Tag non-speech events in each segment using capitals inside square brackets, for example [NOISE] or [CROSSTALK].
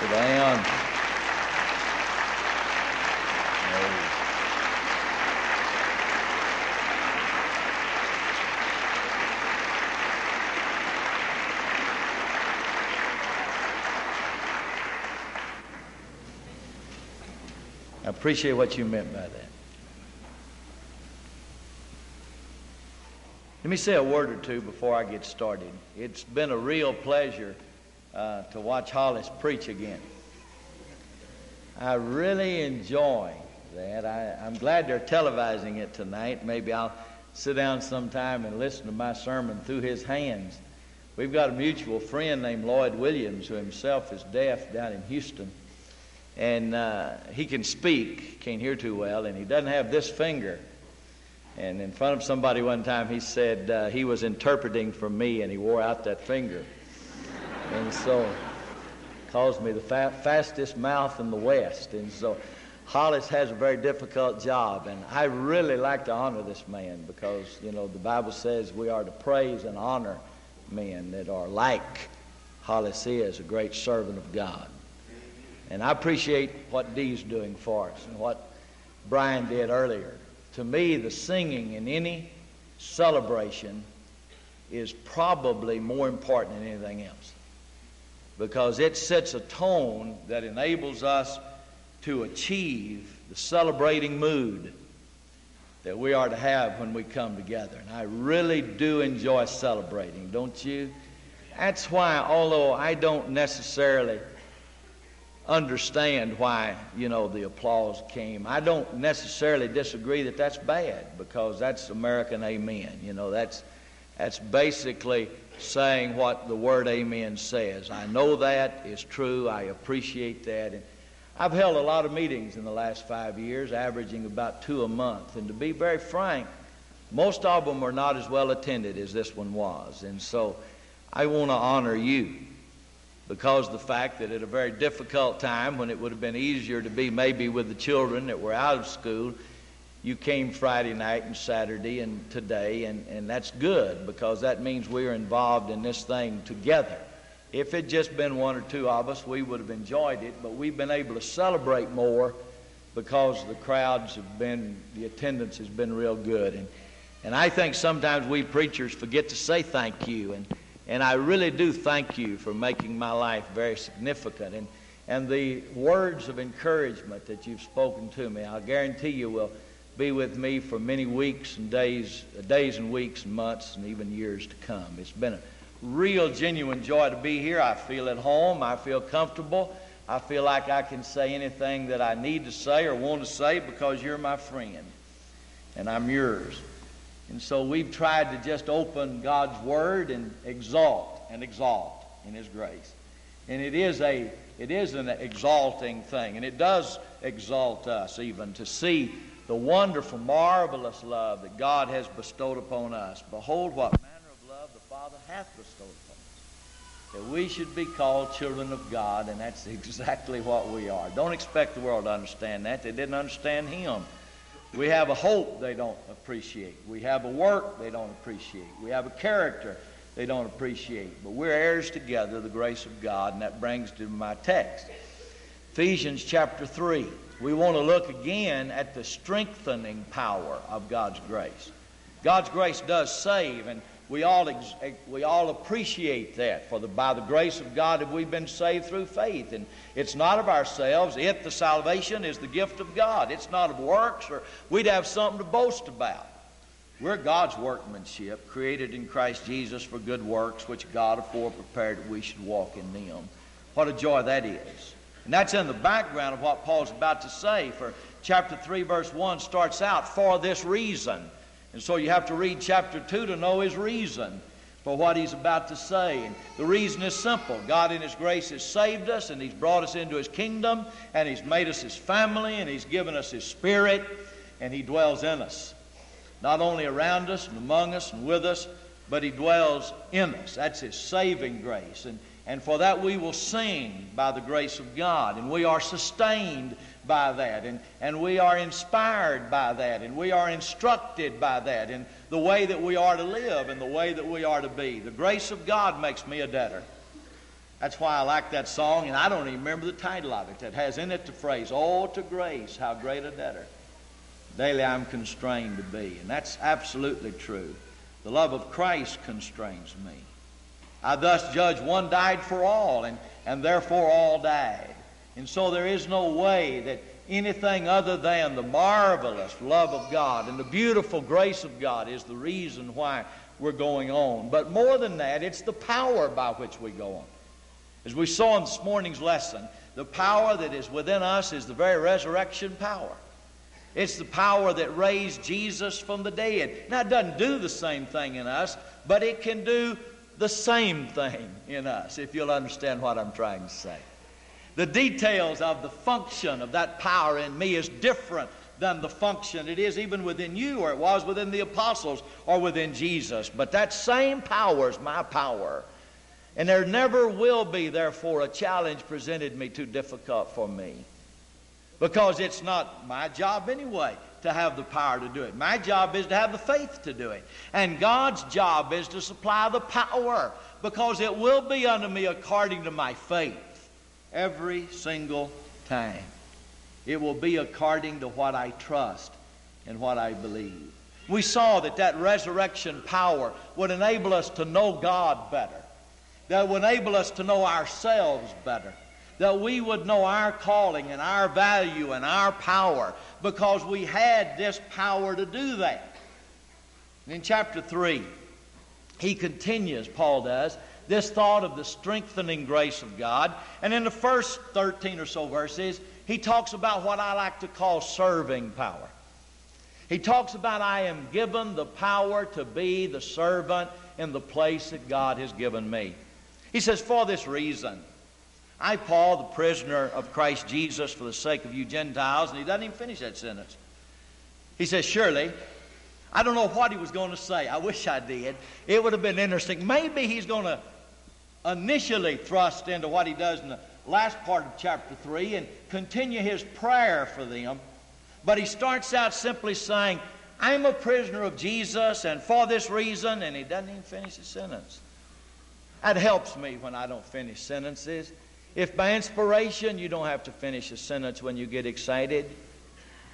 Sit down. I appreciate what you meant by that. Let me say a word or two before I get started. It's been a real pleasure uh, to watch Hollis preach again. I really enjoy that. I, I'm glad they're televising it tonight. Maybe I'll sit down sometime and listen to my sermon through his hands. We've got a mutual friend named Lloyd Williams who himself is deaf down in Houston. And uh, he can speak, can't hear too well, and he doesn't have this finger. And in front of somebody one time, he said uh, he was interpreting for me and he wore out that finger. And so, calls me the fa- fastest mouth in the West. And so, Hollis has a very difficult job. And I really like to honor this man because, you know, the Bible says we are to praise and honor men that are like Hollis is, a great servant of God. And I appreciate what Dee's doing for us and what Brian did earlier. To me, the singing in any celebration is probably more important than anything else because it sets a tone that enables us to achieve the celebrating mood that we are to have when we come together. And I really do enjoy celebrating, don't you? That's why, although I don't necessarily understand why, you know, the applause came. I don't necessarily disagree that that's bad because that's American amen. You know, that's, that's basically saying what the word amen says. I know that is true. I appreciate that. And I've held a lot of meetings in the last five years, averaging about two a month. And to be very frank, most of them are not as well attended as this one was. And so I want to honor you because the fact that at a very difficult time when it would have been easier to be maybe with the children that were out of school, you came Friday night and Saturday and today, and, and that's good because that means we are involved in this thing together. If it just been one or two of us, we would have enjoyed it, but we've been able to celebrate more because the crowds have been, the attendance has been real good. And, and I think sometimes we preachers forget to say thank you. And, and I really do thank you for making my life very significant. And, and the words of encouragement that you've spoken to me, I guarantee you will be with me for many weeks and days, days and weeks and months and even years to come. It's been a real, genuine joy to be here. I feel at home. I feel comfortable. I feel like I can say anything that I need to say or want to say because you're my friend and I'm yours. And so we've tried to just open God's Word and exalt and exalt in His grace. And it is a it is an exalting thing, and it does exalt us even to see the wonderful, marvelous love that God has bestowed upon us. Behold, what manner of love the Father hath bestowed upon us. That we should be called children of God, and that's [LAUGHS] exactly what we are. Don't expect the world to understand that. They didn't understand Him. We have a hope they don't appreciate. We have a work they don't appreciate. We have a character they don't appreciate. But we're heirs together the grace of God, and that brings to my text. Ephesians chapter 3. We want to look again at the strengthening power of God's grace. God's grace does save, and we all, ex- eh, we all appreciate that. For the, by the grace of God have we been saved through faith. And it's not of ourselves. It, the salvation, is the gift of God. It's not of works, or we'd have something to boast about. We're God's workmanship, created in Christ Jesus for good works, which God afore prepared that we should walk in them. What a joy that is. And that's in the background of what Paul's about to say. For chapter 3, verse 1 starts out, for this reason. And so you have to read chapter 2 to know his reason for what he's about to say. And the reason is simple God, in his grace, has saved us, and he's brought us into his kingdom, and he's made us his family, and he's given us his spirit, and he dwells in us. Not only around us and among us and with us, but he dwells in us. That's his saving grace. And, and for that we will sing by the grace of God, and we are sustained by that, and, and we are inspired by that, and we are instructed by that in the way that we are to live and the way that we are to be. The grace of God makes me a debtor. That's why I like that song, and I don't even remember the title of it. That has in it the phrase, Oh, to grace, how great a debtor. Daily I'm constrained to be. And that's absolutely true. The love of Christ constrains me. I thus judge one died for all, and, and therefore all died. And so there is no way that anything other than the marvelous love of God and the beautiful grace of God is the reason why we're going on. But more than that, it's the power by which we go on. As we saw in this morning's lesson, the power that is within us is the very resurrection power. It's the power that raised Jesus from the dead. Now, it doesn't do the same thing in us, but it can do the same thing in us, if you'll understand what I'm trying to say. The details of the function of that power in me is different than the function it is even within you, or it was within the apostles, or within Jesus. But that same power is my power. And there never will be, therefore, a challenge presented me too difficult for me. Because it's not my job anyway to have the power to do it. My job is to have the faith to do it. And God's job is to supply the power because it will be unto me according to my faith every single time. It will be according to what I trust and what I believe. We saw that that resurrection power would enable us to know God better that would enable us to know ourselves better, that we would know our calling and our value and our power because we had this power to do that. In chapter 3, he continues, Paul does, this thought of the strengthening grace of God. And in the first 13 or so verses, he talks about what I like to call serving power. He talks about I am given the power to be the servant in the place that God has given me. He says, For this reason, I, Paul, the prisoner of Christ Jesus, for the sake of you Gentiles, and he doesn't even finish that sentence. He says, Surely, I don't know what he was going to say. I wish I did. It would have been interesting. Maybe he's going to initially thrust into what he does in the last part of chapter 3 and continue his prayer for them. But he starts out simply saying, I'm a prisoner of Jesus, and for this reason, and he doesn't even finish the sentence. That helps me when I don't finish sentences. If by inspiration you don't have to finish a sentence when you get excited,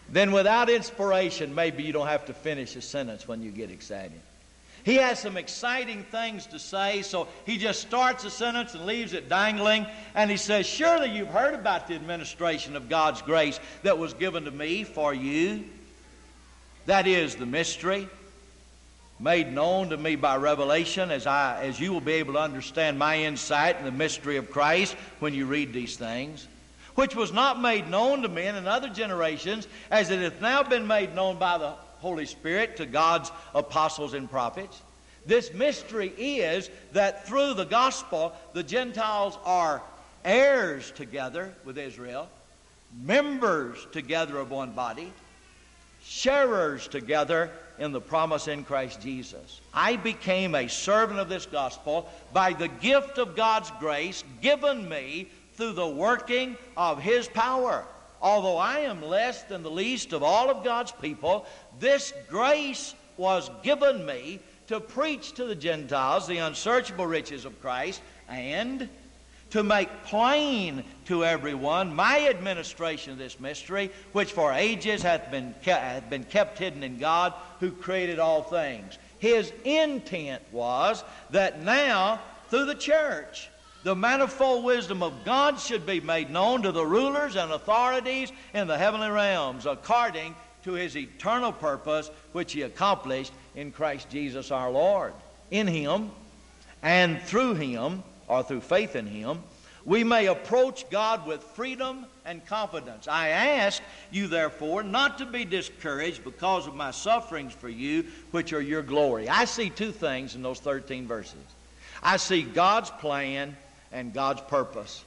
then without inspiration, maybe you don't have to finish a sentence when you get excited. He has some exciting things to say, so he just starts a sentence and leaves it dangling. And he says, Surely you've heard about the administration of God's grace that was given to me for you. That is the mystery made known to me by revelation as I as you will be able to understand my insight in the mystery of Christ when you read these things which was not made known to men in other generations as it hath now been made known by the Holy Spirit to God's apostles and prophets. This mystery is that through the gospel the Gentiles are heirs together with Israel members together of one body sharers together in the promise in Christ Jesus. I became a servant of this gospel by the gift of God's grace given me through the working of His power. Although I am less than the least of all of God's people, this grace was given me to preach to the Gentiles the unsearchable riches of Christ and to make plain to everyone my administration of this mystery, which for ages hath been, kept, hath been kept hidden in God who created all things. His intent was that now, through the church, the manifold wisdom of God should be made known to the rulers and authorities in the heavenly realms according to his eternal purpose, which he accomplished in Christ Jesus our Lord. In him and through him or through faith in Him, we may approach God with freedom and confidence. I ask you, therefore, not to be discouraged because of my sufferings for you, which are your glory. I see two things in those 13 verses I see God's plan and God's purpose.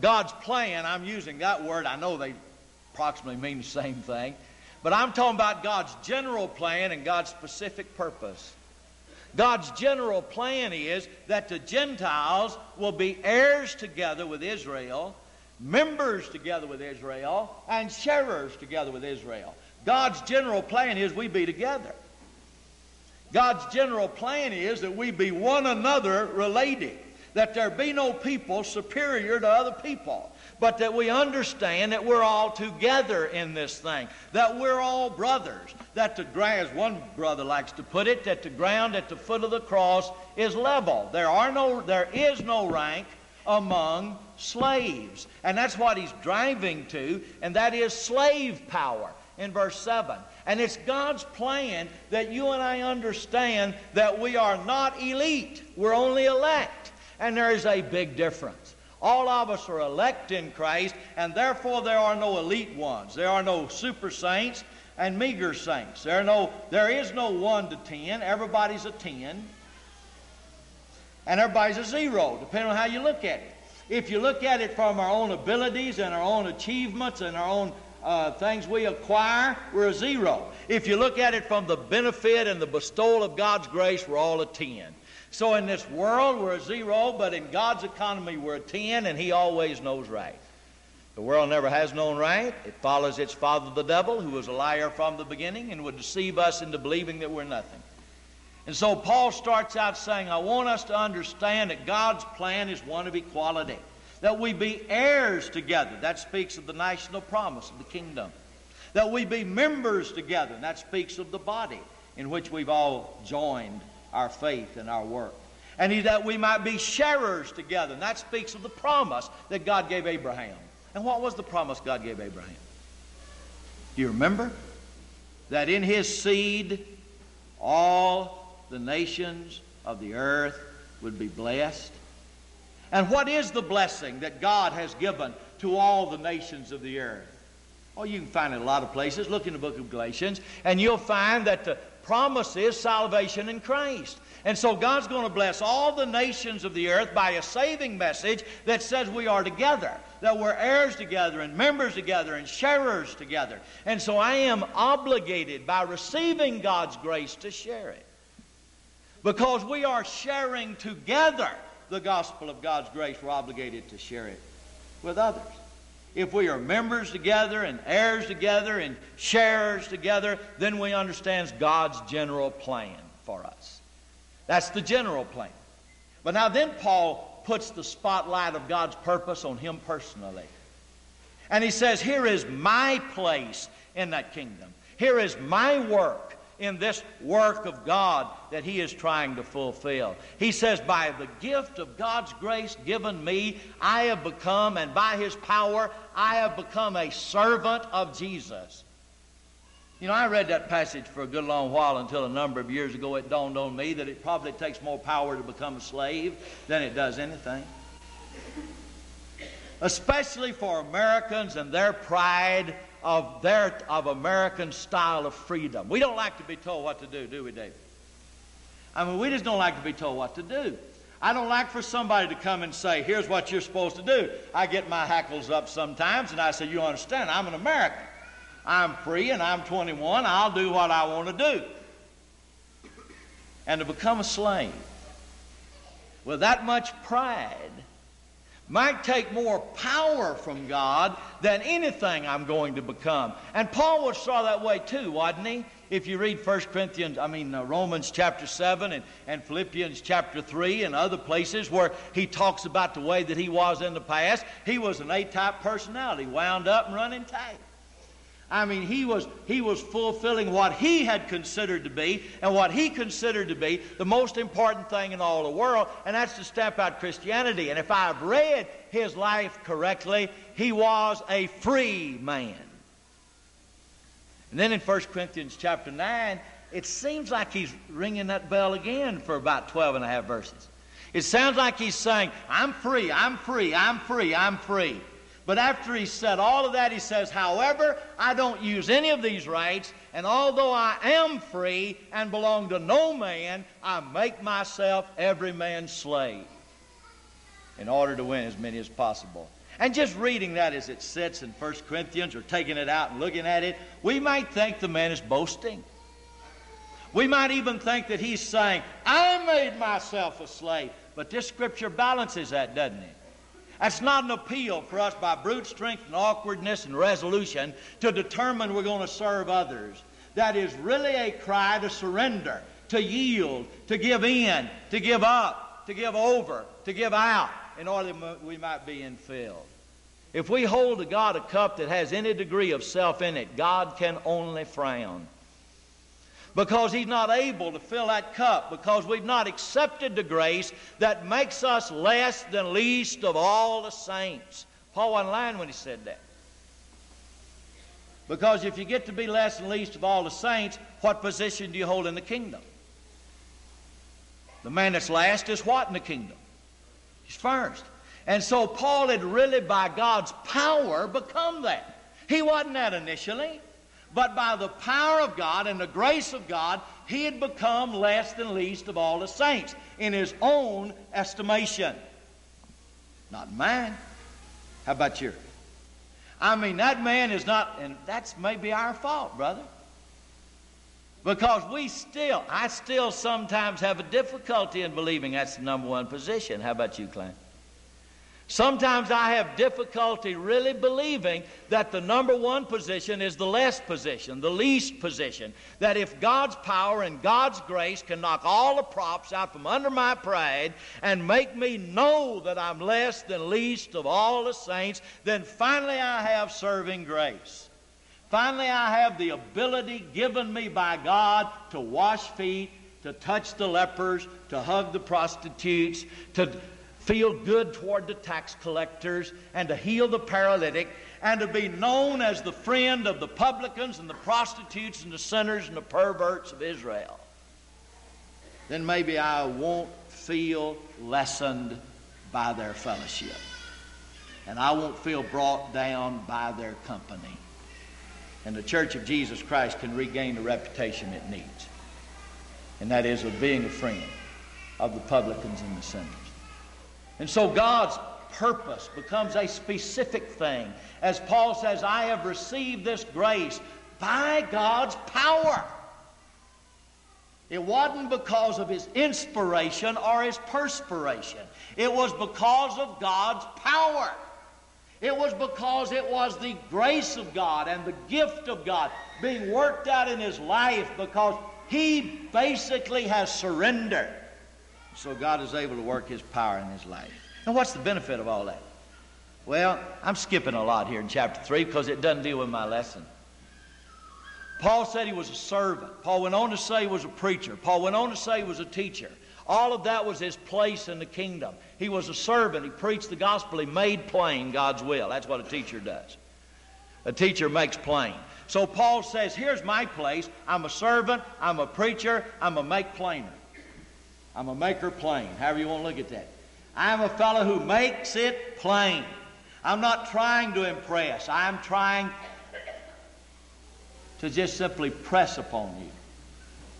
God's plan, I'm using that word, I know they approximately mean the same thing, but I'm talking about God's general plan and God's specific purpose. God's general plan is that the Gentiles will be heirs together with Israel, members together with Israel, and sharers together with Israel. God's general plan is we be together. God's general plan is that we be one another related. that there be no people superior to other people, but that we understand that we're all together in this thing, that we're all brothers, that the ground, as one brother likes to put it, that the ground at the foot of the cross is level. There are no, there is no rank among slaves. And that's what he's driving to, and that is slave power in verse 7. And it's God's plan that you and I understand that we are not elite, we're only elect. And there is a big difference. All of us are elect in Christ, and therefore there are no elite ones. There are no super saints and meager saints. There, are no, there is no 1 to 10. Everybody's a 10. And everybody's a zero, depending on how you look at it. If you look at it from our own abilities and our own achievements and our own uh, things we acquire, we're a zero. If you look at it from the benefit and the bestowal of God's grace, we're all a 10. So in this world, we're a zero, but in God's economy, we're a 10, and He always knows right. The world never has known right. It follows its father, the devil, who was a liar from the beginning and would deceive us into believing that we're nothing. And so Paul starts out saying, I want us to understand that God's plan is one of equality, that we be heirs together. That speaks of the national promise of the kingdom. That we be members together. And that speaks of the body in which we've all joined our faith and our work. And he, that we might be sharers together. And that speaks of the promise that God gave Abraham. And what was the promise God gave Abraham? Do you remember? That in his seed all the nations of the earth would be blessed. And what is the blessing that God has given to all the nations of the earth? Well, you can find it a lot of places. Look in the book of Galatians, and you'll find that the promise is salvation in Christ. And so God's going to bless all the nations of the earth by a saving message that says we are together, that we're heirs together and members together and sharers together. And so I am obligated by receiving God's grace to share it because we are sharing together the gospel of God's grace, we're obligated to share it with others. If we are members together and heirs together and sharers together, then we understand God's general plan for us. That's the general plan. But now then Paul puts the spotlight of God's purpose on him personally. And he says, Here is my place in that kingdom. Here is my work in this work of God that he is trying to fulfill. He says, By the gift of God's grace given me, I have become, and by his power, I have become a servant of Jesus. You know, I read that passage for a good long while until a number of years ago it dawned on me that it probably takes more power to become a slave than it does anything. Especially for Americans and their pride of their of American style of freedom. We don't like to be told what to do, do we, David? I mean, we just don't like to be told what to do. I don't like for somebody to come and say, here's what you're supposed to do. I get my hackles up sometimes and I say, you understand, I'm an American. I'm free and I'm 21. I'll do what I want to do. And to become a slave with that much pride might take more power from God than anything I'm going to become. And Paul was saw that way too, wasn't he? If you read 1 Corinthians, I mean uh, Romans chapter 7 and, and Philippians chapter 3 and other places where he talks about the way that he was in the past, he was an A-type personality, wound up and running tight. I mean, he was, he was fulfilling what he had considered to be and what he considered to be the most important thing in all the world, and that's to step out Christianity. And if I've read his life correctly, he was a free man. And then in 1 Corinthians chapter 9, it seems like he's ringing that bell again for about 12 and a half verses. It sounds like he's saying, I'm free, I'm free, I'm free, I'm free. But after he said all of that, he says, However, I don't use any of these rights, and although I am free and belong to no man, I make myself every man's slave in order to win as many as possible. And just reading that as it sits in 1 Corinthians or taking it out and looking at it, we might think the man is boasting. We might even think that he's saying, I made myself a slave. But this scripture balances that, doesn't it? That's not an appeal for us by brute strength and awkwardness and resolution to determine we're going to serve others. That is really a cry to surrender, to yield, to give in, to give up, to give over, to give out, in order that we might be infilled. If we hold to God a cup that has any degree of self in it, God can only frown. Because He's not able to fill that cup, because we've not accepted the grace that makes us less than least of all the saints. Paul wasn't lying when he said that. Because if you get to be less than least of all the saints, what position do you hold in the kingdom? The man that's last is what in the kingdom? He's first. And so Paul had really, by God's power, become that. He wasn't that initially, but by the power of God and the grace of God, he had become less than least of all the saints in his own estimation. Not mine. How about yours? I mean, that man is not, and that's maybe our fault, brother. Because we still, I still sometimes have a difficulty in believing that's the number one position. How about you, Clint? Sometimes I have difficulty really believing that the number one position is the less position, the least position. That if God's power and God's grace can knock all the props out from under my pride and make me know that I'm less than least of all the saints, then finally I have serving grace. Finally I have the ability given me by God to wash feet, to touch the lepers, to hug the prostitutes, to feel good toward the tax collectors, and to heal the paralytic, and to be known as the friend of the publicans and the prostitutes and the sinners and the perverts of Israel, then maybe I won't feel lessened by their fellowship. And I won't feel brought down by their company. And the Church of Jesus Christ can regain the reputation it needs. And that is of being a friend of the publicans and the sinners. And so God's purpose becomes a specific thing. As Paul says, I have received this grace by God's power. It wasn't because of his inspiration or his perspiration. It was because of God's power. It was because it was the grace of God and the gift of God being worked out in his life because he basically has surrendered. So God is able to work His power in His life. And what's the benefit of all that? Well, I'm skipping a lot here in chapter 3 because it doesn't deal with my lesson. Paul said he was a servant. Paul went on to say he was a preacher. Paul went on to say he was a teacher. All of that was his place in the kingdom. He was a servant. He preached the gospel. He made plain God's will. That's what a teacher does. A teacher makes plain. So Paul says, Here's my place. I'm a servant. I'm a preacher. I'm a make plainer. I'm a maker plain, however you want to look at that. I'm a fellow who makes it plain. I'm not trying to impress. I'm trying to just simply press upon you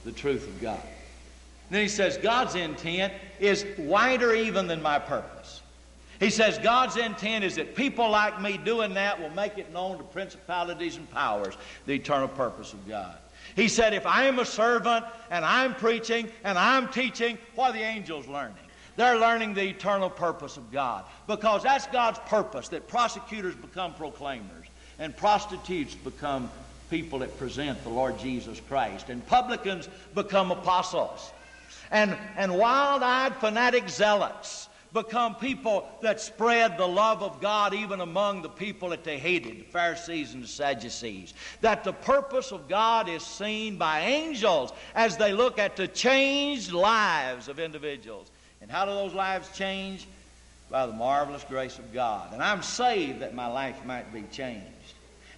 the truth of God. And then he says, God's intent is wider even than my purpose. He says, God's intent is that people like me doing that will make it known to principalities and powers the eternal purpose of God. He said, If I am a servant and I'm preaching and I'm teaching, what are the angels learning? They're learning the eternal purpose of God because that's God's purpose that prosecutors become proclaimers and prostitutes become people that present the Lord Jesus Christ and publicans become apostles and, and wild eyed fanatic zealots become people that spread the love of God even among the people that they hated, the Pharisees and the Sadducees. That the purpose of God is seen by angels as they look at the changed lives of individuals. And how do those lives change? By the marvelous grace of God. And I'm saved that my life might be changed.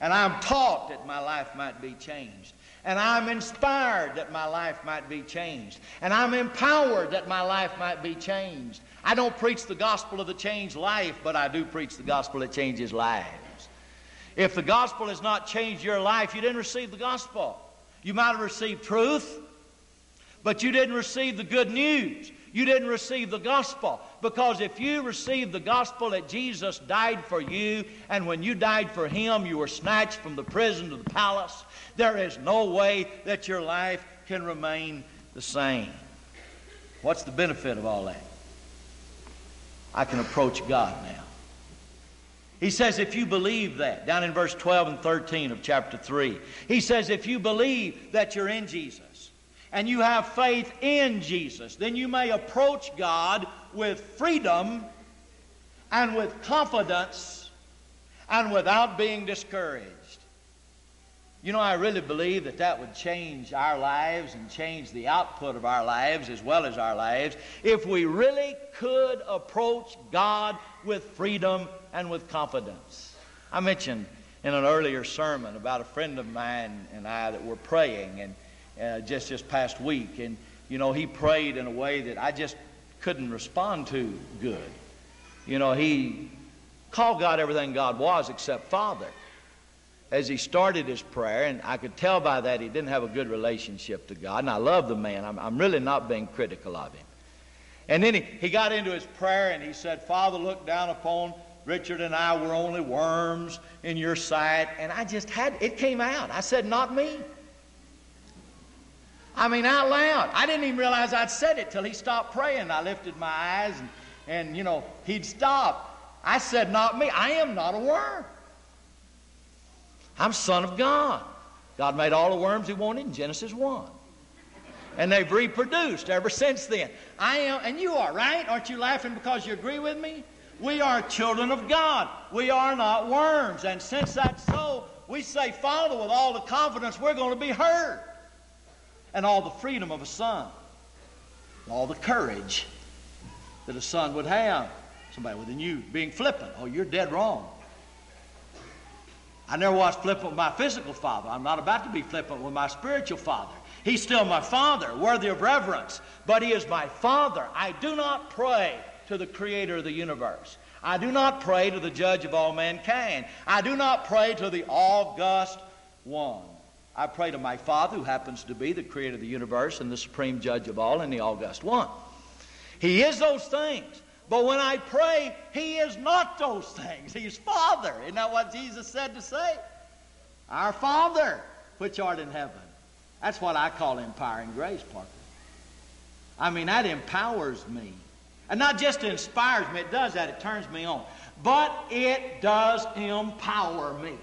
And I'm taught that my life might be changed. And I'm inspired that my life might be changed. And I'm empowered that my life might be changed. I don't preach the gospel of the changed life, but I do preach the gospel that changes lives. If the gospel has not changed your life, you didn't receive the gospel. You might have received truth, but you didn't receive the good news. You didn't receive the gospel. Because if you received the gospel that Jesus died for you, and when you died for him, you were snatched from the prison to the palace, there is no way that your life can remain the same. What's the benefit of all that? I can approach God now. He says, if you believe that, down in verse 12 and 13 of chapter 3, he says, if you believe that you're in Jesus, and you have faith in Jesus, then you may approach God with freedom and with confidence and without being discouraged. You know, I really believe that that would change our lives and change the output of our lives as well as our lives if we really could approach God with freedom and with confidence. I mentioned in an earlier sermon about a friend of mine and I that were praying and uh, just this past week and you know he prayed in a way that I just couldn't respond to good. You know, he called God everything God was except Father as he started his prayer, and I could tell by that he didn't have a good relationship to God. And I love the man. I'm, I'm really not being critical of him. And then he, he got into his prayer and he said, Father, look down upon Richard and I were only worms in your sight. And I just had, it came out. I said, Not me. I mean, out loud. I didn't even realize I'd said it till he stopped praying. I lifted my eyes and, and you know, he'd stop. I said, Not me. I am not a worm. I'm son of God. God made all the worms he wanted in Genesis 1. And they've reproduced ever since then. I am, and you are, right? Aren't you laughing because you agree with me? We are children of God. We are not worms. And since that's so, we say, Father, with all the confidence we're going to be heard. And all the freedom of a son. All the courage that a son would have. Somebody within you being flippant. Oh, you're dead wrong. I never was flippant with my physical father. I'm not about to be flippant with my spiritual father. He's still my father, worthy of reverence, but he is my father. I do not pray to the creator of the universe. I do not pray to the judge of all mankind. I do not pray to the august one. I pray to my Father, who happens to be the creator of the universe and the supreme judge of all and the august one. He is those things. But when I pray, He is not those things. He's Father. Isn't that what Jesus said to say? Our Father, which art in heaven. That's what I call empowering grace, Parker. I mean, that empowers me. And not just inspires me, it does that, it turns me on. But it does empower me.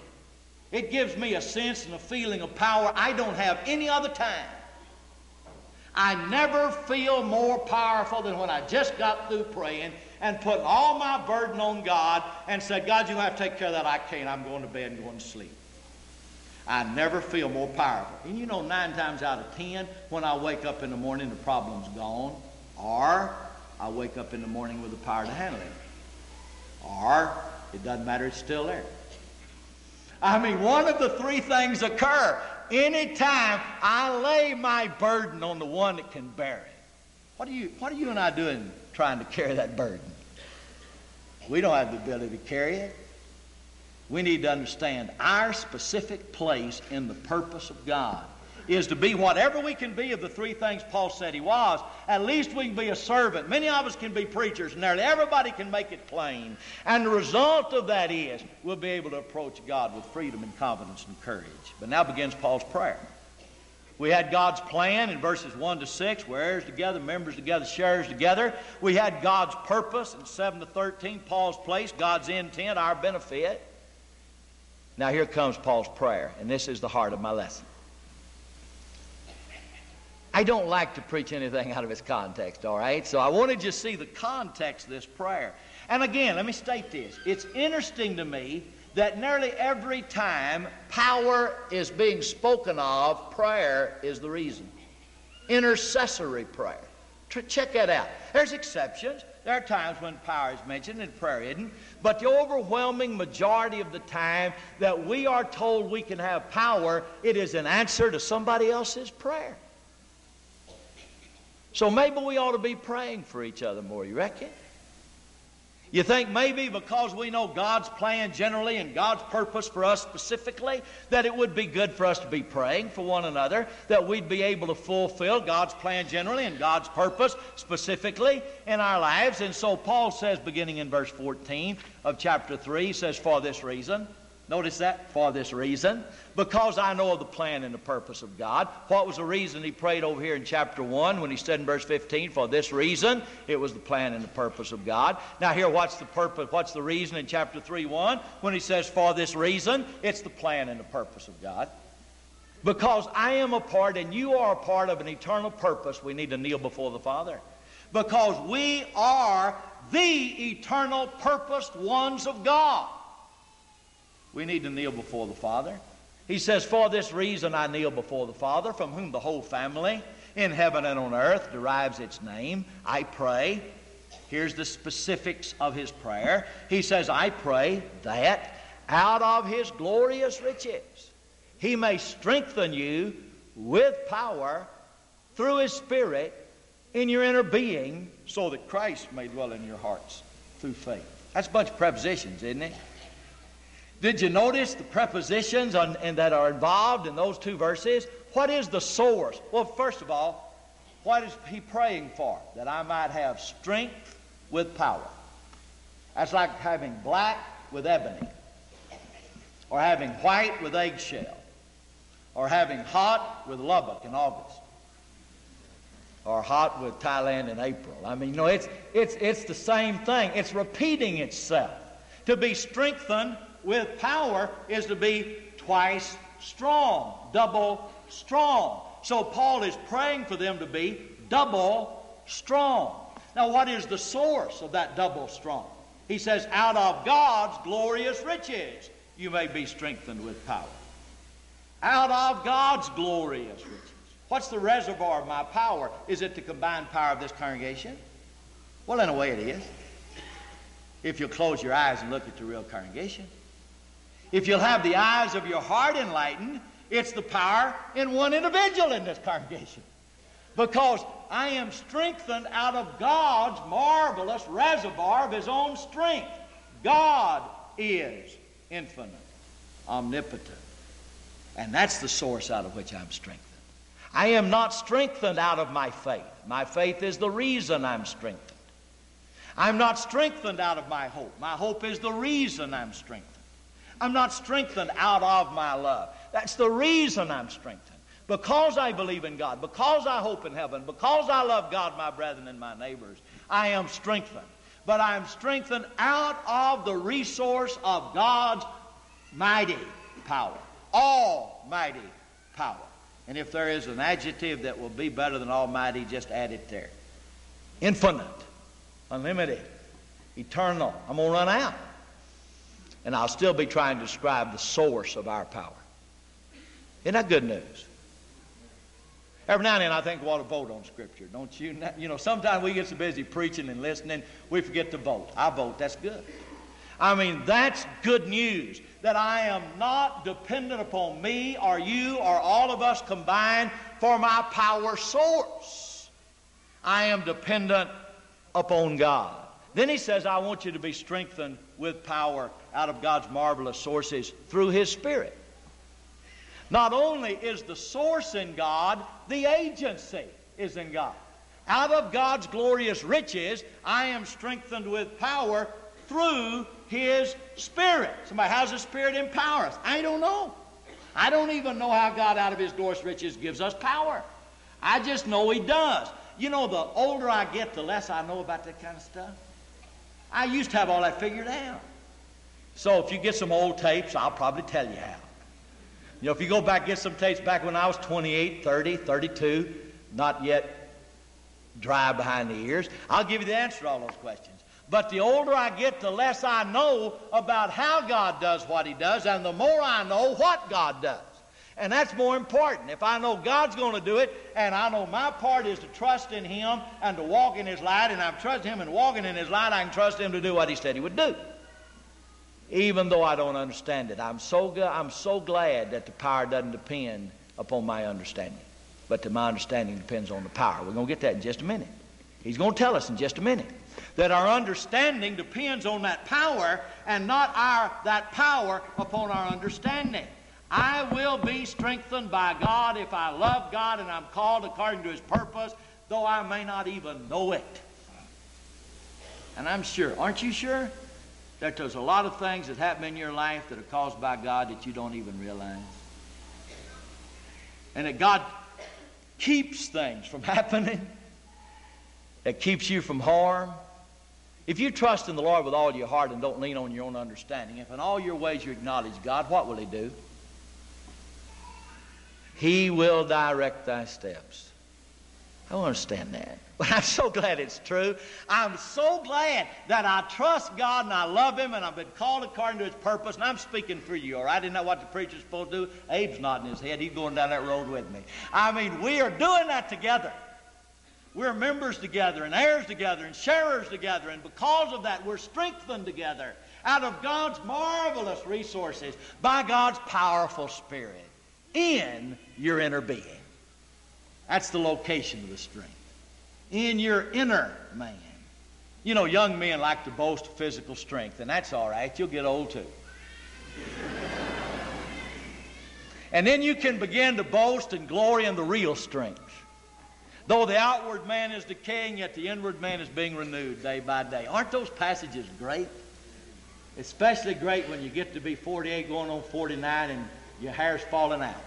It gives me a sense and a feeling of power I don't have any other time. I never feel more powerful than when I just got through praying and putting all my burden on God and said, God, you have to take care of that. I can't. I'm going to bed and going to sleep. I never feel more powerful. And you know, nine times out of ten, when I wake up in the morning, the problem's gone. Or I wake up in the morning with the power to handle it. Or it doesn't matter, it's still there. I mean, one of the three things occur anytime I lay my burden on the one that can bear it. What are you, what are you and I doing trying to carry that burden? We don't have the ability to carry it. We need to understand our specific place in the purpose of God is to be whatever we can be of the three things Paul said he was. At least we can be a servant. Many of us can be preachers, nearly everybody can make it plain. And the result of that is we'll be able to approach God with freedom and confidence and courage. But now begins Paul's prayer. We had God's plan in verses 1 to 6, where heirs together, members together, sharers together. We had God's purpose in 7 to 13, Paul's place, God's intent, our benefit. Now here comes Paul's prayer, and this is the heart of my lesson. I don't like to preach anything out of its context, all right? So I wanted you to see the context of this prayer. And again, let me state this. It's interesting to me that nearly every time power is being spoken of, prayer is the reason. Intercessory prayer. Check that out. There's exceptions. There are times when power is mentioned and prayer isn't. But the overwhelming majority of the time that we are told we can have power, it is an answer to somebody else's prayer. So maybe we ought to be praying for each other more, you reckon? You think maybe because we know God's plan generally and God's purpose for us specifically, that it would be good for us to be praying for one another, that we'd be able to fulfill God's plan generally and God's purpose specifically in our lives. And so Paul says, beginning in verse 14 of chapter 3, he says, For this reason, Notice that? For this reason. Because I know of the plan and the purpose of God. What was the reason he prayed over here in chapter 1 when he said in verse 15, For this reason? It was the plan and the purpose of God. Now, here, what's the purpose? What's the reason in chapter 3 1 when he says, For this reason? It's the plan and the purpose of God. Because I am a part and you are a part of an eternal purpose, we need to kneel before the Father. Because we are the eternal purposed ones of God. We need to kneel before the Father. He says, For this reason I kneel before the Father, from whom the whole family in heaven and on earth derives its name. I pray. Here's the specifics of his prayer. He says, I pray that out of his glorious riches he may strengthen you with power through his Spirit in your inner being so that Christ may dwell in your hearts through faith. That's a bunch of prepositions, isn't it? Did you notice the prepositions on, and that are involved in those two verses? What is the source? Well, first of all, what is he praying for? That I might have strength with power. That's like having black with ebony, or having white with eggshell, or having hot with Lubbock in August, or hot with Thailand in April. I mean, you know, it's, it's, it's the same thing. It's repeating itself. To be strengthened with power is to be twice strong, double strong. So Paul is praying for them to be double strong. Now, what is the source of that double strong? He says, out of God's glorious riches you may be strengthened with power. Out of God's glorious riches. What's the reservoir of my power? Is it the combined power of this congregation? Well, in a way, it is. If you'll close your eyes and look at the real congregation. If you'll have the eyes of your heart enlightened, it's the power in one individual in this congregation. Because I am strengthened out of God's marvelous reservoir of His own strength. God is infinite, omnipotent. And that's the source out of which I'm strengthened. I am not strengthened out of my faith. My faith is the reason I'm strengthened. I'm not strengthened out of my hope. My hope is the reason I'm strengthened. I'm not strengthened out of my love. That's the reason I'm strengthened. Because I believe in God, because I hope in heaven, because I love God, my brethren, and my neighbors, I am strengthened. But I am strengthened out of the resource of God's mighty power, almighty power. And if there is an adjective that will be better than almighty, just add it there. Infinite, unlimited, eternal. I'm going to run out. And I'll still be trying to describe the source of our power. Isn't that good news? Every now and then I think we ought to vote on Scripture, don't you? You know, sometimes we get so busy preaching and listening, we forget to vote. I vote, that's good. I mean, that's good news that I am not dependent upon me or you or all of us combined for my power source. I am dependent upon God. Then he says, I want you to be strengthened with power out of God's marvelous sources through His Spirit. Not only is the source in God, the agency is in God. Out of God's glorious riches, I am strengthened with power through His Spirit. Somebody, how's the Spirit empower us? I don't know. I don't even know how God, out of His glorious riches, gives us power. I just know He does. You know, the older I get, the less I know about that kind of stuff. I used to have all that figured out. So if you get some old tapes, I'll probably tell you how. You know, if you go back get some tapes back when I was 28, 30, 32, not yet dry behind the ears, I'll give you the answer to all those questions. But the older I get, the less I know about how God does what He does, and the more I know what God does. And that's more important. If I know God's going to do it, and I know my part is to trust in Him and to walk in His light, and I'm trusting Him and walking in His light, I can trust Him to do what He said He would do even though I don't understand it. I'm so, I'm so glad that the power doesn't depend upon my understanding, but that my understanding depends on the power. We're going to get that in just a minute. He's going to tell us in just a minute that our understanding depends on that power and not our that power upon our understanding. I will be strengthened by God if I love God and I'm called according to his purpose, though I may not even know it. And I'm sure, aren't you sure? That there's a lot of things that happen in your life that are caused by God that you don't even realize. And that God keeps things from [LAUGHS] happening, that keeps you from harm. If you trust in the Lord with all your heart and don't lean on your own understanding, if in all your ways you acknowledge God, what will He do? He will direct thy steps. I don't understand that. [LAUGHS] But I'm so glad it's true. I'm so glad that I trust God and I love Him and I've been called according to His purpose. And I'm speaking for you, all right? Isn't that what the preacher's supposed to do? Abe's nodding his head. He's going down that road with me. I mean, we are doing that together. We're members together and heirs together and sharers together. And because of that, we're strengthened together out of God's marvelous resources by God's powerful Spirit in your inner being. That's the location of the strength. In your inner man. You know, young men like to boast of physical strength, and that's all right. You'll get old too. and then you can begin to boast and glory in the real strength. Though the outward man is decaying, yet the inward man is being renewed day by day. Aren't those passages great? Especially great when you get to be 48 going on 49 and your hair's falling out.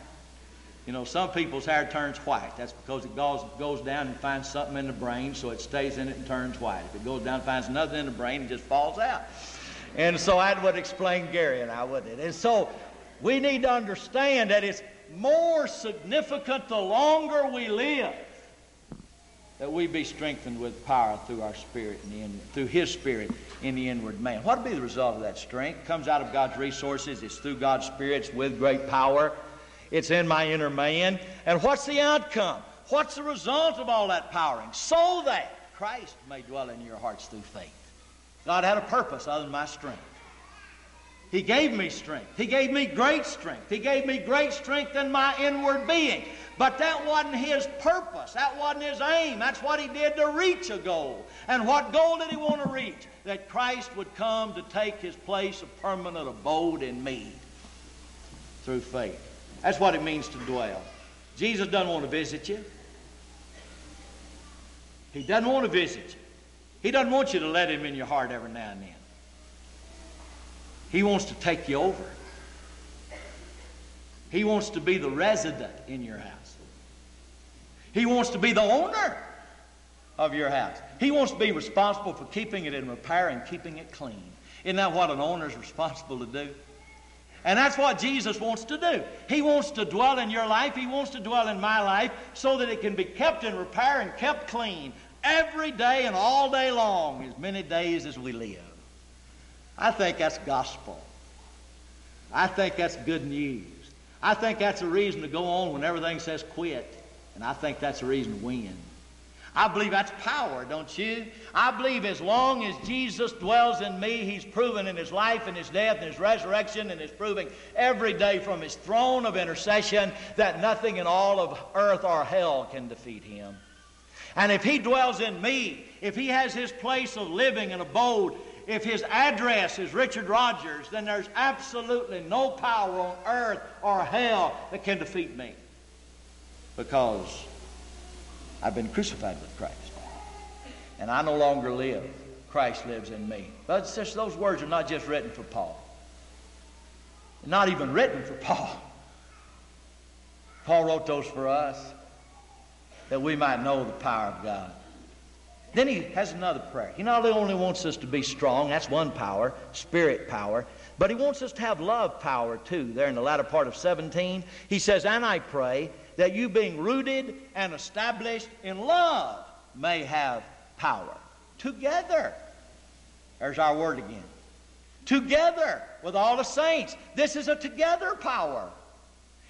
You know, some people's hair turns white. That's because it goes, goes down and finds something in the brain, so it stays in it and turns white. If it goes down and finds nothing in the brain, it just falls out. And so that would explain Gary and I, wouldn't it? And so we need to understand that it's more significant the longer we live that we be strengthened with power through our spirit and the in, through His Spirit in the inward man. What will be the result of that strength? It comes out of God's resources. It's through God's Spirit. With great power. It's in my inner man. And what's the outcome? What's the result of all that powering? So that Christ may dwell in your hearts through faith. God had a purpose other than my strength. He gave me strength. He gave me great strength. He gave me great strength in my inward being. But that wasn't his purpose. That wasn't his aim. That's what he did to reach a goal. And what goal did he want to reach? That Christ would come to take his place of permanent abode in me through faith. That's what it means to dwell. Jesus doesn't want to visit you. He doesn't want to visit you. He doesn't want you to let him in your heart every now and then. He wants to take you over. He wants to be the resident in your house. He wants to be the owner of your house. He wants to be responsible for keeping it in repair and keeping it clean. Isn't that what an owner is responsible to do? And that's what Jesus wants to do. He wants to dwell in your life. He wants to dwell in my life so that it can be kept in repair and kept clean every day and all day long, as many days as we live. I think that's gospel. I think that's good news. I think that's a reason to go on when everything says quit. And I think that's a reason to win. I believe that's power, don't you? I believe as long as Jesus dwells in me, He's proven in His life and His death and His resurrection and is proving every day from His throne of intercession that nothing in all of earth or hell can defeat Him. And if He dwells in me, if He has His place of living and abode, if His address is Richard Rogers, then there's absolutely no power on earth or hell that can defeat me. Because I've been crucified with Christ. And I no longer live. Christ lives in me. But those words are not just written for Paul. They're not even written for Paul. Paul wrote those for us that we might know the power of God. Then he has another prayer. He not only wants us to be strong, that's one power, spirit power, but he wants us to have love power too. There in the latter part of 17, he says, And I pray that you being rooted and established in love may have power. Together. There's our word again. Together with all the saints. This is a together power.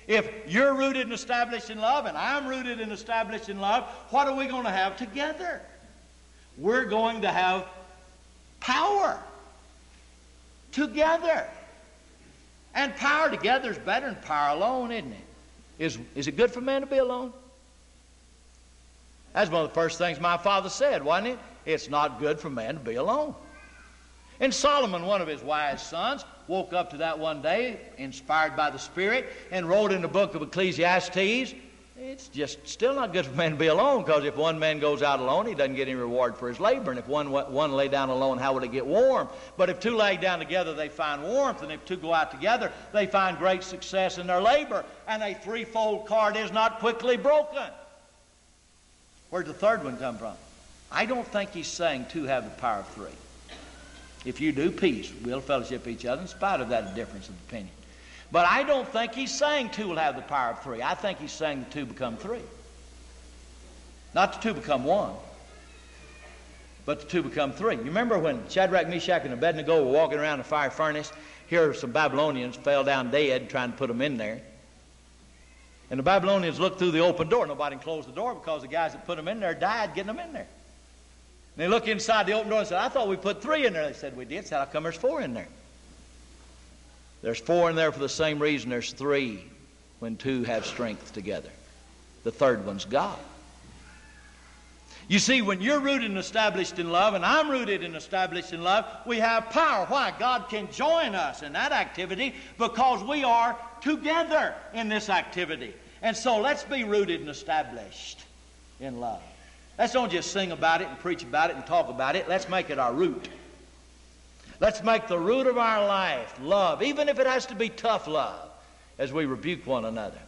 If you're rooted and established in love, and I'm rooted and established in love, what are we going to have together? We're going to have power together. And power together is better than power alone, isn't it? Is, is it good for man to be alone? That's one of the first things my father said, wasn't it? It's not good for man to be alone. And Solomon, one of his wise sons, woke up to that one day, inspired by the Spirit, and wrote in the book of Ecclesiastes it's just still not good for man to be alone because if one man goes out alone, he doesn't get any reward for his labor. And if one, one lay down alone, how would it get warm? But if two lay down together, they find warmth. And if two go out together, they find great success in their labor. And a threefold cord is not quickly broken. Where'd the third one come from? I don't think he's saying two have the power of three. If you do, peace, We'll fellowship each other in spite of that difference of opinion. But I don't think he's saying two will have the power of three. I think he's saying the two become three. Not the two become one, but the two become three. You remember when Shadrach, Meshach, and Abednego were walking around the fire furnace? Here some Babylonians fell down dead trying to put them in there. And the Babylonians looked through the open door. Nobody closed the door because the guys that put them in there died getting them in there. And they looked inside the open door and said, I thought we put three in there. They said, We did. Said, How come there's four in there? There's four in there for the same reason there's three when two have strength together. The third one's God. You see, when you're rooted and established in love, and I'm rooted and established in love, we have power. Why? God can join us in that activity because we are together in this activity. And so let's be rooted and established in love. Let's don't just sing about it and preach about it and talk about it. Let's make it our root. Let's make the root of our life love, even if it has to be tough love as we rebuke one another.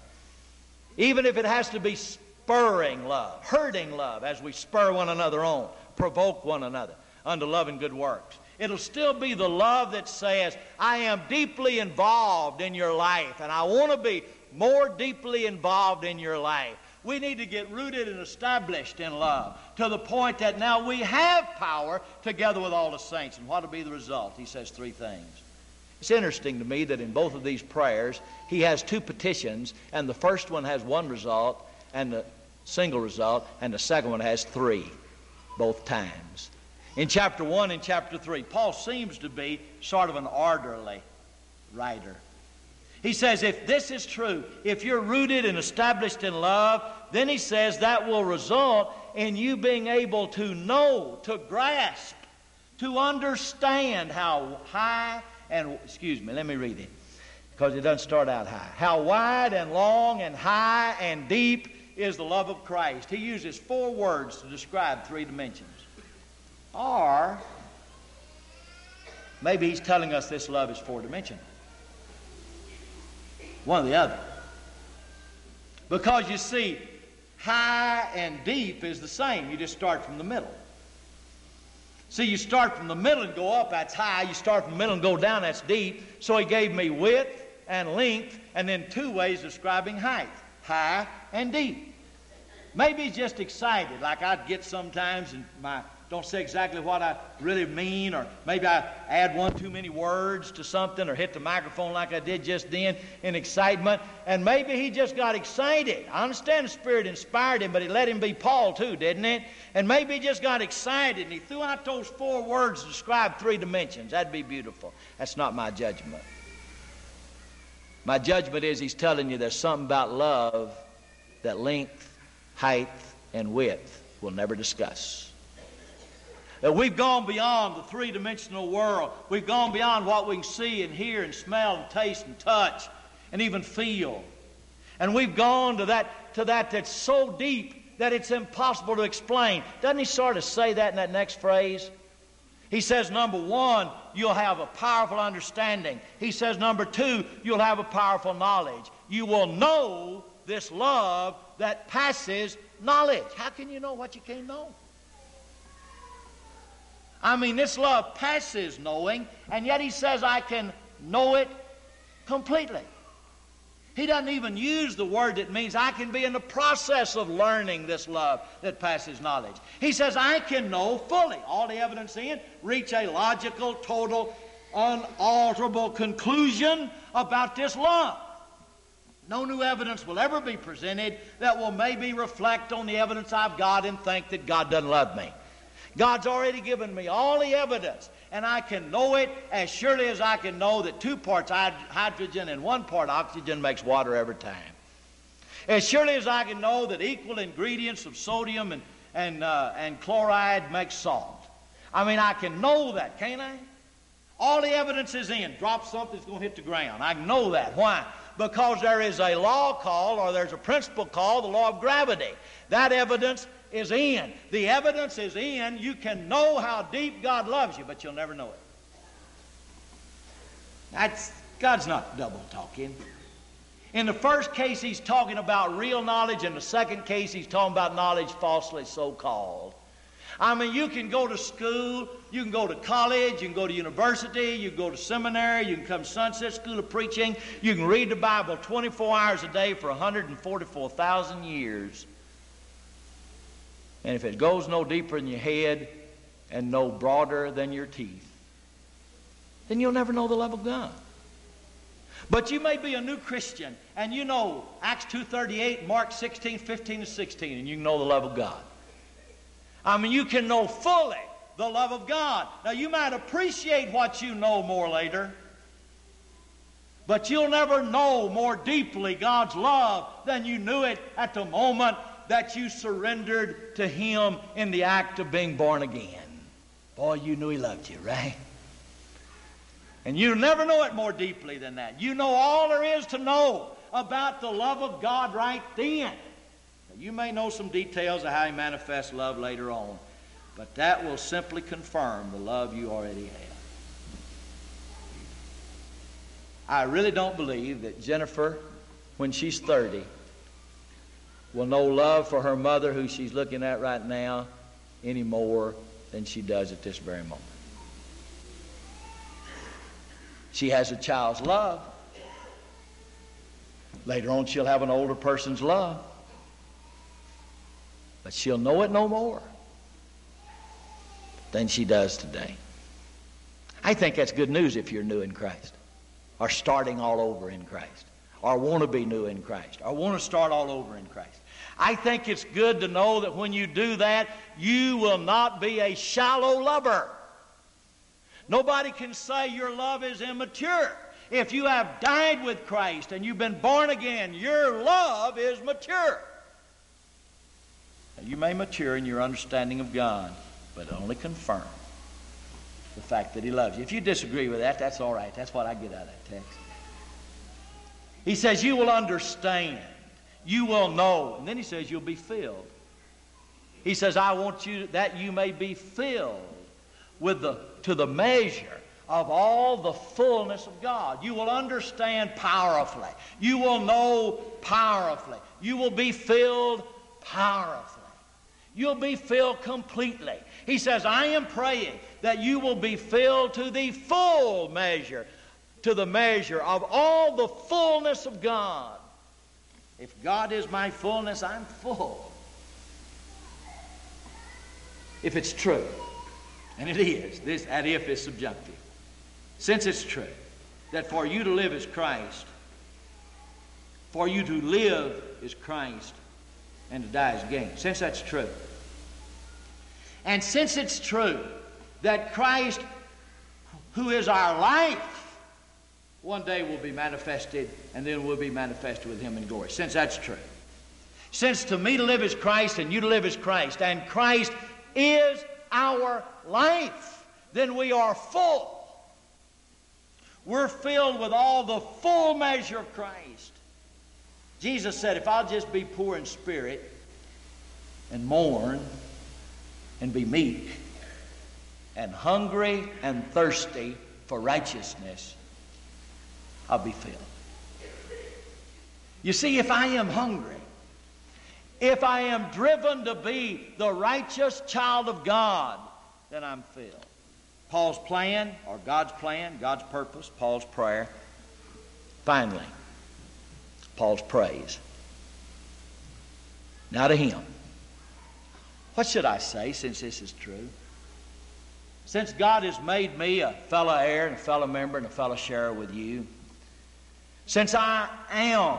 Even if it has to be spurring love, hurting love as we spur one another on, provoke one another unto love and good works. It'll still be the love that says, I am deeply involved in your life and I want to be more deeply involved in your life. We need to get rooted and established in love to the point that now we have power together with all the saints. And what will be the result? He says three things. It's interesting to me that in both of these prayers, he has two petitions, and the first one has one result, and the single result, and the second one has three, both times. In chapter 1 and chapter 3, Paul seems to be sort of an orderly writer. He says, if this is true, if you're rooted and established in love, then he says that will result in you being able to know, to grasp, to understand how high and, excuse me, let me read it, because it doesn't start out high. How wide and long and high and deep is the love of Christ. He uses four words to describe three dimensions. Or, maybe he's telling us this love is four dimensional. One or the other. Because you see, high and deep is the same. You just start from the middle. See, you start from the middle and go up, that's high. You start from the middle and go down, that's deep. So he gave me width and length, and then two ways of describing height high and deep. Maybe just excited, like I'd get sometimes in my don't say exactly what I really mean, or maybe I add one too many words to something, or hit the microphone like I did just then in excitement. And maybe he just got excited. I understand the Spirit inspired him, but he let him be Paul too, didn't it? And maybe he just got excited and he threw out those four words to describe three dimensions. That'd be beautiful. That's not my judgment. My judgment is he's telling you there's something about love that length, height, and width will never discuss. That we've gone beyond the three dimensional world. We've gone beyond what we can see and hear and smell and taste and touch and even feel. And we've gone to that, to that that's so deep that it's impossible to explain. Doesn't he sort of say that in that next phrase? He says, number one, you'll have a powerful understanding. He says, number two, you'll have a powerful knowledge. You will know this love that passes knowledge. How can you know what you can't know? I mean, this love passes knowing, and yet he says, I can know it completely. He doesn't even use the word that means I can be in the process of learning this love that passes knowledge. He says, I can know fully all the evidence in, reach a logical, total, unalterable conclusion about this love. No new evidence will ever be presented that will maybe reflect on the evidence I've got and think that God doesn't love me. God's already given me all the evidence, and I can know it as surely as I can know that two parts hydrogen and one part oxygen makes water every time. As surely as I can know that equal ingredients of sodium and, and, uh, and chloride make salt. I mean, I can know that, can't I? All the evidence is in. Drop something, it's going to hit the ground. I know that. Why? Because there is a law called, or there's a principle called the law of gravity. That evidence is in. The evidence is in. You can know how deep God loves you, but you'll never know it. That's God's not double talking. In the first case, he's talking about real knowledge. In the second case, he's talking about knowledge falsely so called. I mean, you can go to school, you can go to college, you can go to university, you can go to seminary, you can come Sunset School of Preaching, you can read the Bible 24 hours a day for 144,000 years. And if it goes no deeper than your head and no broader than your teeth, then you'll never know the love of God. But you may be a new Christian and you know Acts 2.38, Mark 16, 15 and 16, and you know the love of God. I mean, you can know fully the love of God. Now, you might appreciate what you know more later, but you'll never know more deeply God's love than you knew it at the moment that you surrendered to Him in the act of being born again. Boy, you knew He loved you, right? And you never know it more deeply than that. You know all there is to know about the love of God right then. You may know some details of how He manifests love later on, but that will simply confirm the love you already have. I really don't believe that Jennifer, when she's 30, will know love for her mother, who she's looking at right now, any more than she does at this very moment. She has a child's love. Later on, she'll have an older person's love. But she'll know it no more than she does today. I think that's good news if you're new in Christ, or starting all over in Christ, or want to be new in Christ, or want to start all over in Christ. I think it's good to know that when you do that, you will not be a shallow lover. Nobody can say your love is immature. If you have died with Christ and you've been born again, your love is mature. You may mature in your understanding of God, but only confirm the fact that He loves you. If you disagree with that, that's all right. That's what I get out of that text. He says, You will understand. You will know. And then He says, You'll be filled. He says, I want you that you may be filled with the to the measure of all the fullness of God. You will understand powerfully. You will know powerfully. You will be filled powerfully. You'll be filled completely. He says, I am praying that you will be filled to the full measure, to the measure of all the fullness of God. If God is my fullness, I'm full. If it's true, and it is, this that if is subjunctive. Since it's true that for you to live is Christ, for you to live is Christ, and to die is gain. Since that's true. And since it's true that Christ, who is our life, one day will be manifested and then we'll be manifested with him in glory. Since that's true. Since to me to live is Christ and you to live is Christ, and Christ is our life, then we are full. We're filled with all the full measure of Christ. Jesus said, If I'll just be poor in spirit and mourn and be meek and hungry and thirsty for righteousness, I'll be filled. You see, if I am hungry, if I am driven to be the righteous child of God, then I'm filled. Paul's plan, or God's plan, God's purpose, Paul's prayer. Finally, Paul's praise. Now to him. What should I say since this is true? Since God has made me a fellow heir and a fellow member and a fellow sharer with you, since I am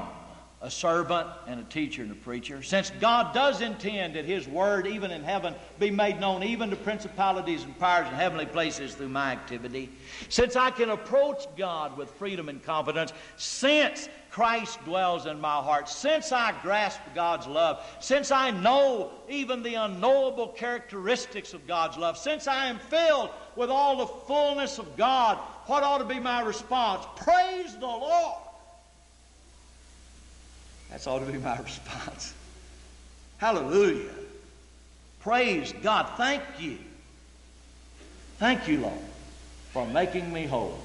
a servant and a teacher and a preacher, since God does intend that His Word, even in heaven, be made known even to principalities and powers in heavenly places through my activity, since I can approach God with freedom and confidence, since Christ dwells in my heart, since I grasp God's love, since I know even the unknowable characteristics of God's love, since I am filled with all the fullness of God, what ought to be my response? Praise the Lord! That's ought to be my [LAUGHS] response. Hallelujah. Praise God. Thank you. Thank you, Lord, for making me whole.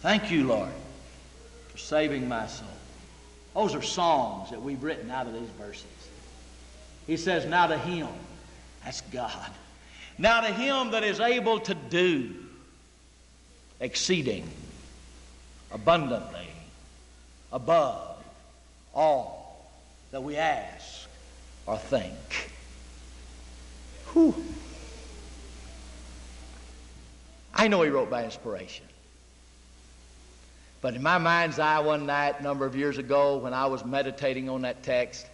Thank you, Lord, for saving my soul. Those are songs that we've written out of these verses. He says, Now to Him That's God. Now to him that is able to do exceeding abundantly above all that we ask or think. Whew. I know he wrote by inspiration. But in my mind's eye one night, a number of years ago, when I was meditating on that text,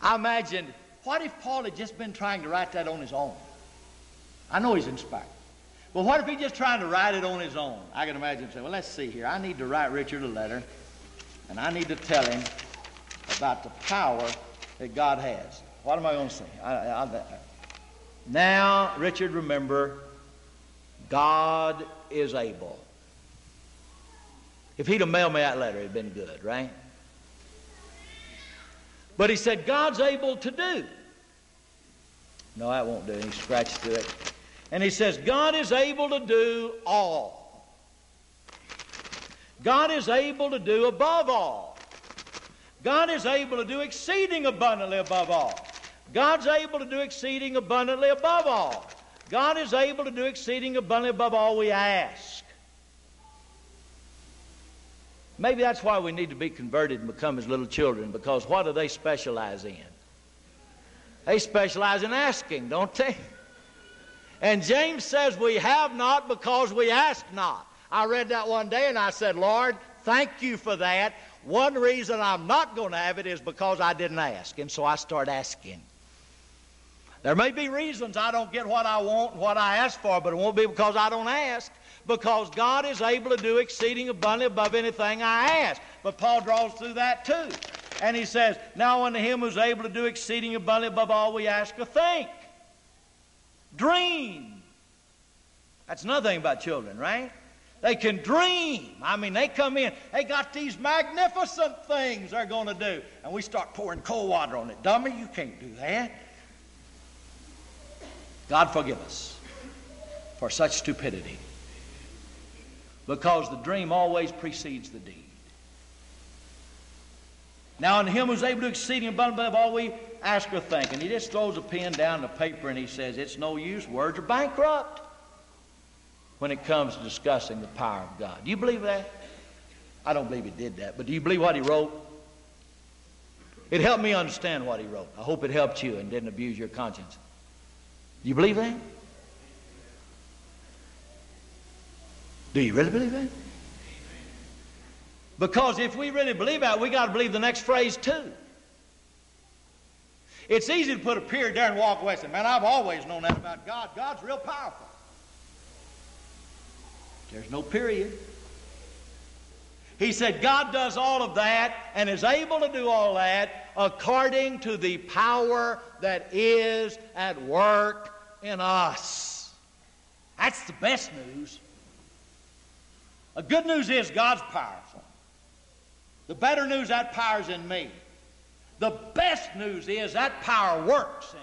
I imagined, what if Paul had just been trying to write that on his own? I know he's inspired. But what if he just trying to write it on his own? I can imagine him saying, well, let's see here. I need to write Richard a letter, and I need to tell him about the power that God has. What am I going to say? I, I, I, now, Richard, remember, God is able. If he'd have mailed me that letter, it'd been good, right? But he said, God's able to do. No, that won't do. He scratched through it. And he says, God is able to do all. God is able to do above all. God is able to do exceeding abundantly above all. God's able to do exceeding abundantly above all. God is able to do exceeding abundantly above all we ask. Maybe that's why we need to be converted and become as little children, because what do they specialize in? They specialize in asking, don't they? And James says, We have not because we ask not. I read that one day and I said, Lord, thank you for that. One reason I'm not going to have it is because I didn't ask. And so I start asking. There may be reasons I don't get what I want and what I ask for, but it won't be because I don't ask because God is able to do exceeding abundantly above anything I ask. But Paul draws through that too. And he says, Now unto him who's able to do exceeding abundantly above all we ask or think. Dream. That's another thing about children, right? They can dream. I mean, they come in, they got these magnificent things they're going to do. And we start pouring cold water on it. Dummy, you can't do that. God forgive us for such stupidity because the dream always precedes the deed. Now, unto him who's able to exceed abundantly above all we ask or think. And he just throws a pen down the paper and he says, It's no use. Words are bankrupt when it comes to discussing the power of God. Do you believe that? I don't believe he did that, but do you believe what he wrote? It helped me understand what he wrote. I hope it helped you and didn't abuse your conscience. Do you believe that? Do you really believe that? Because if we really believe that, we got to believe the next phrase too. It's easy to put a period there and walk away and say, Man, I've always known that about God. God's real powerful. There's no period. He said, God does all of that and is able to do all that according to the power that is at work in us. That's the best news. The good news is God's powerful. The better news, that power's in me. The best news is that power works.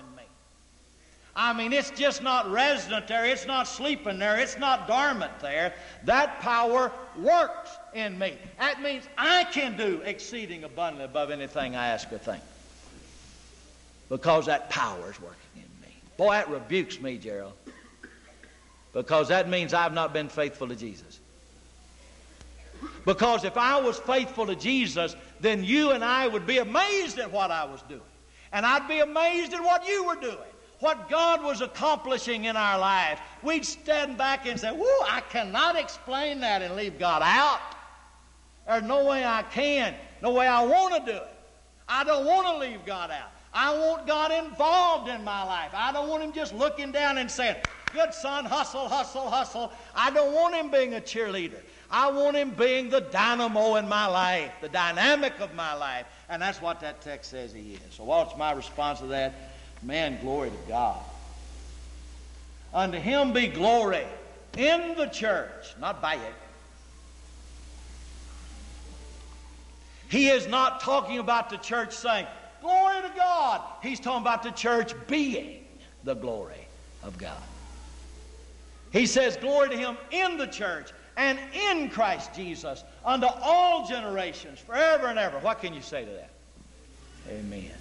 I mean, it's just not resident there, it's not sleeping there, it's not dormant there. That power works in me. That means I can do exceeding abundantly above anything I ask or think. Because that power is working in me. Boy, that rebukes me, Gerald. Because that means I've not been faithful to Jesus. Because if I was faithful to Jesus, then you and I would be amazed at what I was doing. And I'd be amazed at what you were doing, what God was accomplishing in our lives. We'd stand back and say, Whoa, I cannot explain that and leave God out. There's no way I can, no way I want to do it. I don't want to leave God out. I want God involved in my life. I don't want Him just looking down and saying, Good son, hustle, hustle, hustle. I don't want Him being a cheerleader. I want him being the dynamo in my life, the dynamic of my life. And that's what that text says he is. So what's my response to that? Man, glory to God. Unto him be glory in the church, not by it. He is not talking about the church saying, Glory to God. He's talking about the church being the glory of God. He says, Glory to Him in the church and in Christ Jesus unto all generations, forever and ever. What can you say to that? Amen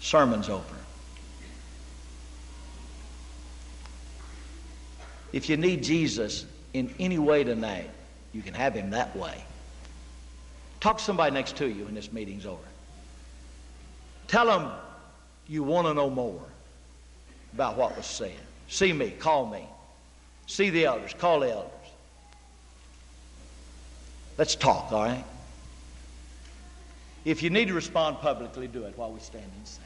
sermon's over. If you need Jesus in any way tonight, you can have him that way. Talk to somebody next to you when this meeting's over. Tell them you want to know more about what was said. See me, call me. See the elders, call the elders. Let's talk, all right? If you need to respond publicly, do it while we stand and sing.